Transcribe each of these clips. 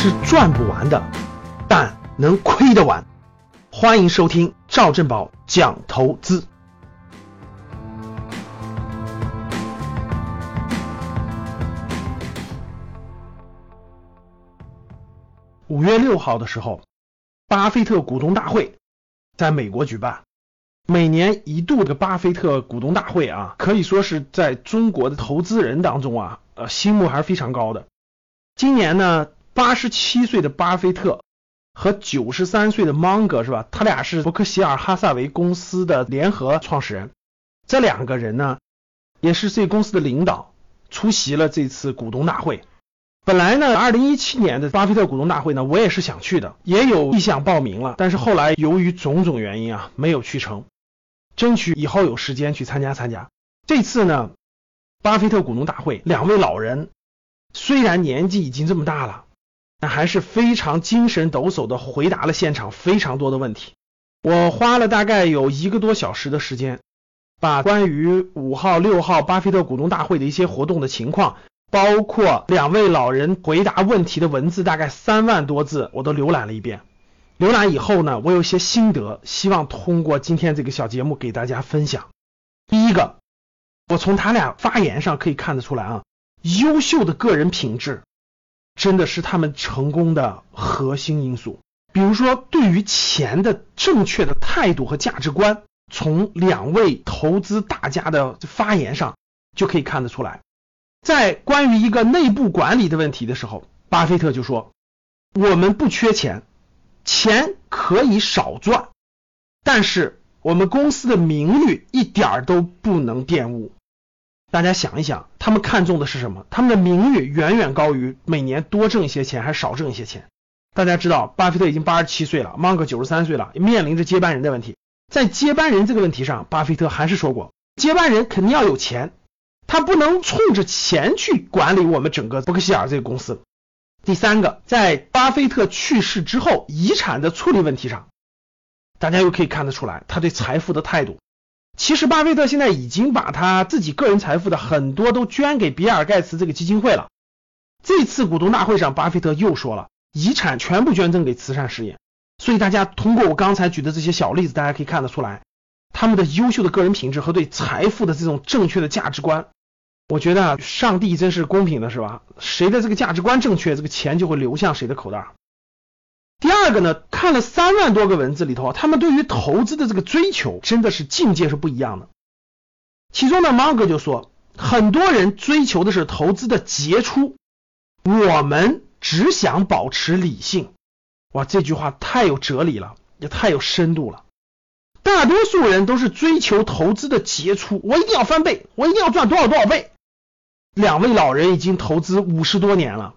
是赚不完的，但能亏得完。欢迎收听赵正宝讲投资。五月六号的时候，巴菲特股东大会在美国举办。每年一度的巴菲特股东大会啊，可以说是在中国的投资人当中啊，呃，心目还是非常高的。今年呢，八十七岁的巴菲特和九十三岁的芒格是吧？他俩是伯克希尔哈萨维公司的联合创始人。这两个人呢，也是这公司的领导，出席了这次股东大会。本来呢，二零一七年的巴菲特股东大会呢，我也是想去的，也有意向报名了，但是后来由于种种原因啊，没有去成。争取以后有时间去参加参加。这次呢，巴菲特股东大会，两位老人虽然年纪已经这么大了，但还是非常精神抖擞的回答了现场非常多的问题。我花了大概有一个多小时的时间，把关于五号、六号巴菲特股东大会的一些活动的情况，包括两位老人回答问题的文字，大概三万多字，我都浏览了一遍。浏览以后呢，我有些心得，希望通过今天这个小节目给大家分享。第一个，我从他俩发言上可以看得出来啊，优秀的个人品质真的是他们成功的核心因素。比如说，对于钱的正确的态度和价值观，从两位投资大家的发言上就可以看得出来。在关于一个内部管理的问题的时候，巴菲特就说：“我们不缺钱。”钱可以少赚，但是我们公司的名誉一点儿都不能玷污。大家想一想，他们看重的是什么？他们的名誉远远高于每年多挣一些钱还是少挣一些钱。大家知道，巴菲特已经八十七岁了，芒格九十三岁了，面临着接班人的问题。在接班人这个问题上，巴菲特还是说过，接班人肯定要有钱，他不能冲着钱去管理我们整个伯克希尔这个公司。第三个，在巴菲特去世之后，遗产的处理问题上，大家又可以看得出来他对财富的态度。其实，巴菲特现在已经把他自己个人财富的很多都捐给比尔盖茨这个基金会了。这次股东大会上，巴菲特又说了，遗产全部捐赠给慈善事业。所以，大家通过我刚才举的这些小例子，大家可以看得出来，他们的优秀的个人品质和对财富的这种正确的价值观。我觉得啊，上帝真是公平的，是吧？谁的这个价值观正确，这个钱就会流向谁的口袋。第二个呢，看了三万多个文字里头，他们对于投资的这个追求真的是境界是不一样的。其中呢，芒格就说，很多人追求的是投资的杰出，我们只想保持理性。哇，这句话太有哲理了，也太有深度了。大多数人都是追求投资的杰出，我一定要翻倍，我一定要赚多少多少倍。两位老人已经投资五十多年了，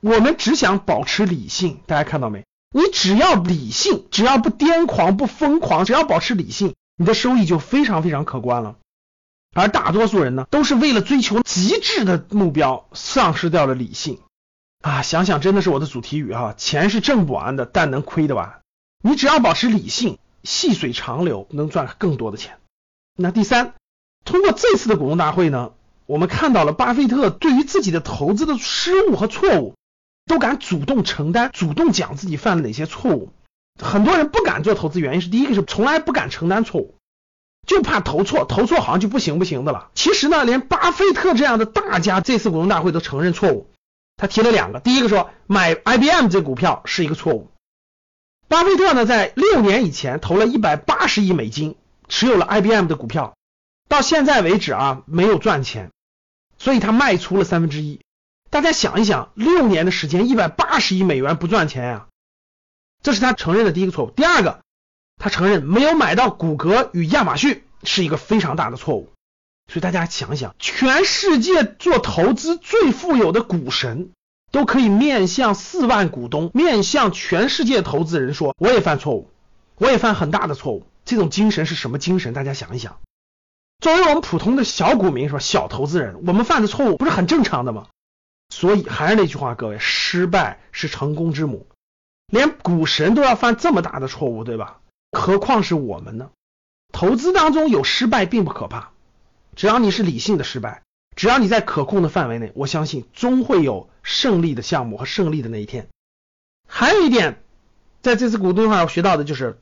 我们只想保持理性。大家看到没？你只要理性，只要不癫狂、不疯狂，只要保持理性，你的收益就非常非常可观了。而大多数人呢，都是为了追求极致的目标，丧失掉了理性啊！想想真的是我的主题语哈，钱是挣不完的，但能亏得完。你只要保持理性，细水长流，能赚更多的钱。那第三，通过这次的股东大会呢？我们看到了巴菲特对于自己的投资的失误和错误，都敢主动承担，主动讲自己犯了哪些错误。很多人不敢做投资，原因是第一个是从来不敢承担错误，就怕投错，投错好像就不行不行的了。其实呢，连巴菲特这样的大家这次股东大会都承认错误。他提了两个，第一个说买 IBM 这股票是一个错误。巴菲特呢，在六年以前投了一百八十亿美金，持有了 IBM 的股票，到现在为止啊，没有赚钱。所以他卖出了三分之一，大家想一想，六年的时间，一百八十亿美元不赚钱呀，这是他承认的第一个错误。第二个，他承认没有买到谷歌与亚马逊是一个非常大的错误。所以大家想一想，全世界做投资最富有的股神都可以面向四万股东，面向全世界投资人说，我也犯错误，我也犯很大的错误。这种精神是什么精神？大家想一想。作为我们普通的小股民是吧？小投资人，我们犯的错误不是很正常的吗？所以还是那句话，各位，失败是成功之母。连股神都要犯这么大的错误，对吧？何况是我们呢？投资当中有失败并不可怕，只要你是理性的失败，只要你在可控的范围内，我相信终会有胜利的项目和胜利的那一天。还有一点，在这次股东会我学到的就是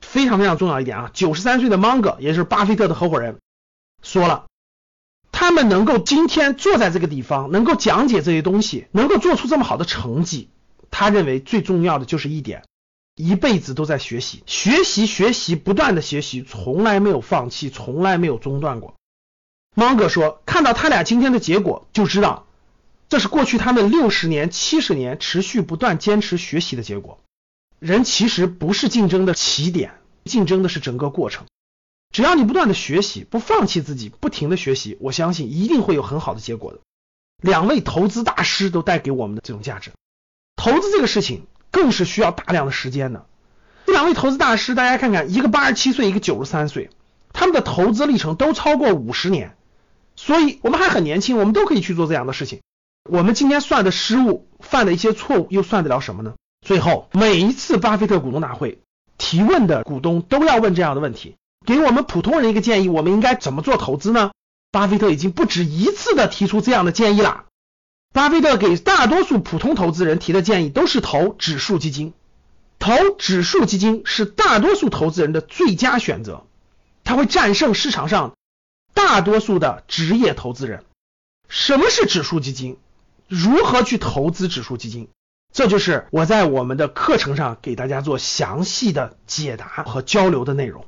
非常非常重要一点啊，九十三岁的芒格，也就是巴菲特的合伙人，说了，他们能够今天坐在这个地方，能够讲解这些东西，能够做出这么好的成绩，他认为最重要的就是一点，一辈子都在学习，学习学习，不断的学习，从来没有放弃，从来没有中断过。芒格说，看到他俩今天的结果，就知道。这是过去他们六十年、七十年持续不断坚持学习的结果。人其实不是竞争的起点，竞争的是整个过程。只要你不断的学习，不放弃自己，不停的学习，我相信一定会有很好的结果的。两位投资大师都带给我们的这种价值。投资这个事情更是需要大量的时间的。这两位投资大师，大家看看，一个八十七岁，一个九十三岁，他们的投资历程都超过五十年，所以我们还很年轻，我们都可以去做这样的事情。我们今天算的失误，犯的一些错误，又算得了什么呢？最后，每一次巴菲特股东大会提问的股东都要问这样的问题：给我们普通人一个建议，我们应该怎么做投资呢？巴菲特已经不止一次的提出这样的建议了。巴菲特给大多数普通投资人提的建议都是投指数基金，投指数基金是大多数投资人的最佳选择，它会战胜市场上大多数的职业投资人。什么是指数基金？如何去投资指数基金？这就是我在我们的课程上给大家做详细的解答和交流的内容。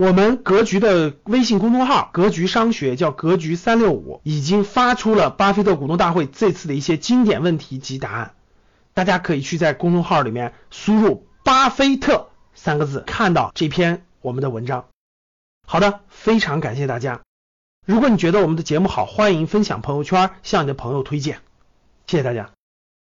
我们格局的微信公众号“格局商学”叫“格局三六五”，已经发出了巴菲特股东大会这次的一些经典问题及答案，大家可以去在公众号里面输入“巴菲特”三个字，看到这篇我们的文章。好的，非常感谢大家。如果你觉得我们的节目好，欢迎分享朋友圈，向你的朋友推荐。谢谢大家。